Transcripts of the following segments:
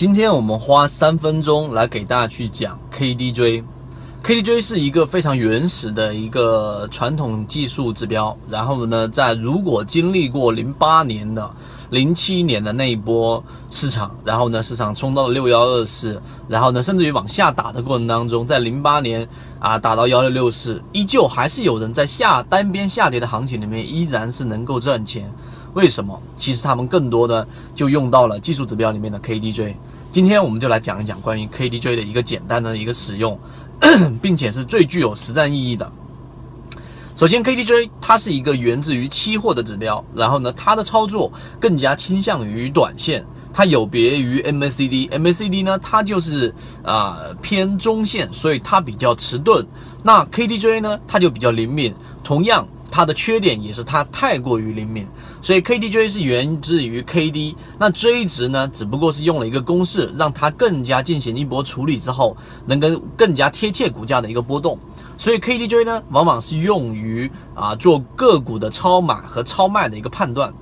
今天我们花三分钟来给大家去讲 KDJ。KDJ 是一个非常原始的一个传统技术指标。然后呢，在如果经历过零八年的、零七年的那一波市场，然后呢，市场冲到了六幺二四，然后呢，甚至于往下打的过程当中，在零八年啊打到幺六六四，依旧还是有人在下单边下跌的行情里面依然是能够赚钱。为什么？其实他们更多的就用到了技术指标里面的 KDJ。今天我们就来讲一讲关于 KDJ 的一个简单的一个使用，并且是最具有实战意义的。首先，KDJ 它是一个源自于期货的指标，然后呢，它的操作更加倾向于短线，它有别于 MACD。MACD 呢，它就是啊偏中线，所以它比较迟钝。那 KDJ 呢，它就比较灵敏。同样。它的缺点也是它太过于灵敏，所以 KDJ 是源自于 KD，那 J 值呢，只不过是用了一个公式，让它更加进行一波处理之后，能跟更加贴切股价的一个波动。所以 KDJ 呢，往往是用于啊做个股的超买和超卖的一个判断。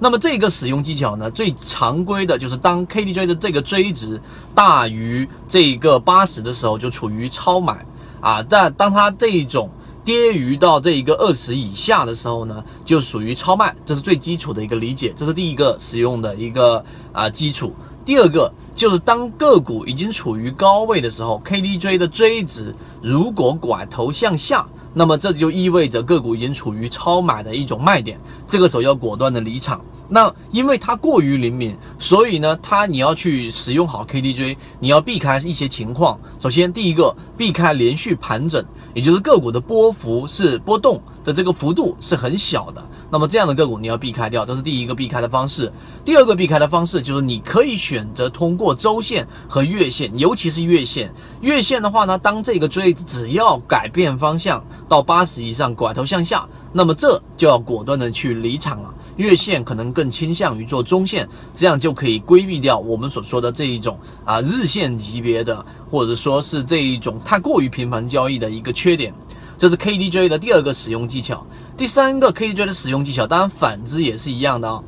那么这个使用技巧呢，最常规的就是当 KDJ 的这个 J 值大于这个八十的时候，就处于超买啊。但当它这一种跌于到这一个二十以下的时候呢，就属于超卖，这是最基础的一个理解，这是第一个使用的一个啊基础。第二个就是当个股已经处于高位的时候，KDJ 的 J 值如果拐头向下，那么这就意味着个股已经处于超买的一种卖点，这个时候要果断的离场。那因为它过于灵敏，所以呢，它你要去使用好 KDJ，你要避开一些情况。首先，第一个避开连续盘整，也就是个股的波幅是波动的这个幅度是很小的。那么这样的个股你要避开掉，这是第一个避开的方式。第二个避开的方式就是你可以选择通过周线和月线，尤其是月线。月线的话呢，当这个追只要改变方向到八十以上，拐头向下。那么这就要果断的去离场了，月线可能更倾向于做中线，这样就可以规避掉我们所说的这一种啊日线级别的，或者说是这一种太过于频繁交易的一个缺点。这是 KDJ 的第二个使用技巧，第三个 KDJ 的使用技巧，当然反之也是一样的啊。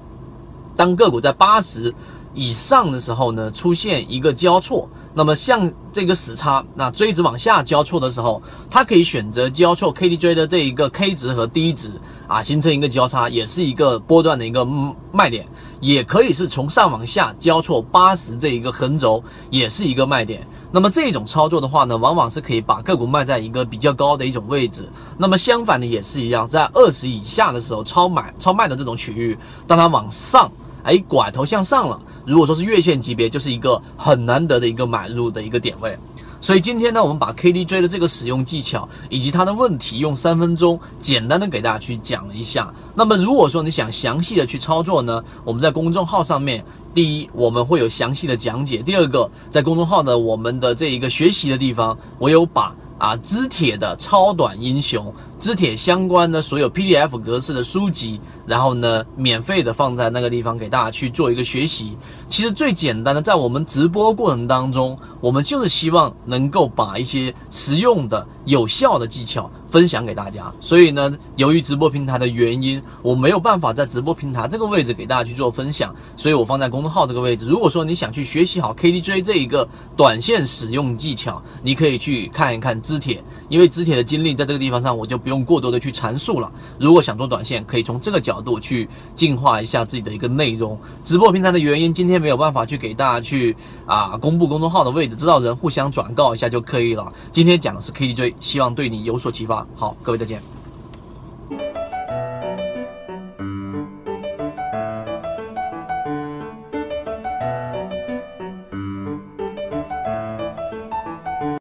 当个股在八十。以上的时候呢，出现一个交错，那么像这个死叉，那锥子往下交错的时候，它可以选择交错 KDJ 的这一个 K 值和 D 值啊，形成一个交叉，也是一个波段的一个卖点，也可以是从上往下交错八十这一个横轴，也是一个卖点。那么这种操作的话呢，往往是可以把个股卖在一个比较高的一种位置。那么相反的也是一样，在二十以下的时候，超买超卖的这种区域，当它往上。哎，拐头向上了。如果说是月线级别，就是一个很难得的一个买入的一个点位。所以今天呢，我们把 KDJ 的这个使用技巧以及它的问题，用三分钟简单的给大家去讲了一下。那么如果说你想详细的去操作呢，我们在公众号上面，第一我们会有详细的讲解；第二个，在公众号的我们的这一个学习的地方，我有把。啊，知铁的超短英雄，知铁相关的所有 PDF 格式的书籍，然后呢，免费的放在那个地方给大家去做一个学习。其实最简单的，在我们直播过程当中，我们就是希望能够把一些实用的、有效的技巧。分享给大家，所以呢，由于直播平台的原因，我没有办法在直播平台这个位置给大家去做分享，所以我放在公众号这个位置。如果说你想去学习好 KDJ 这一个短线使用技巧，你可以去看一看知铁，因为知铁的经历在这个地方上，我就不用过多的去阐述了。如果想做短线，可以从这个角度去进化一下自己的一个内容。直播平台的原因，今天没有办法去给大家去啊公布公众号的位置，知道人互相转告一下就可以了。今天讲的是 KDJ，希望对你有所启发。好，各位再见。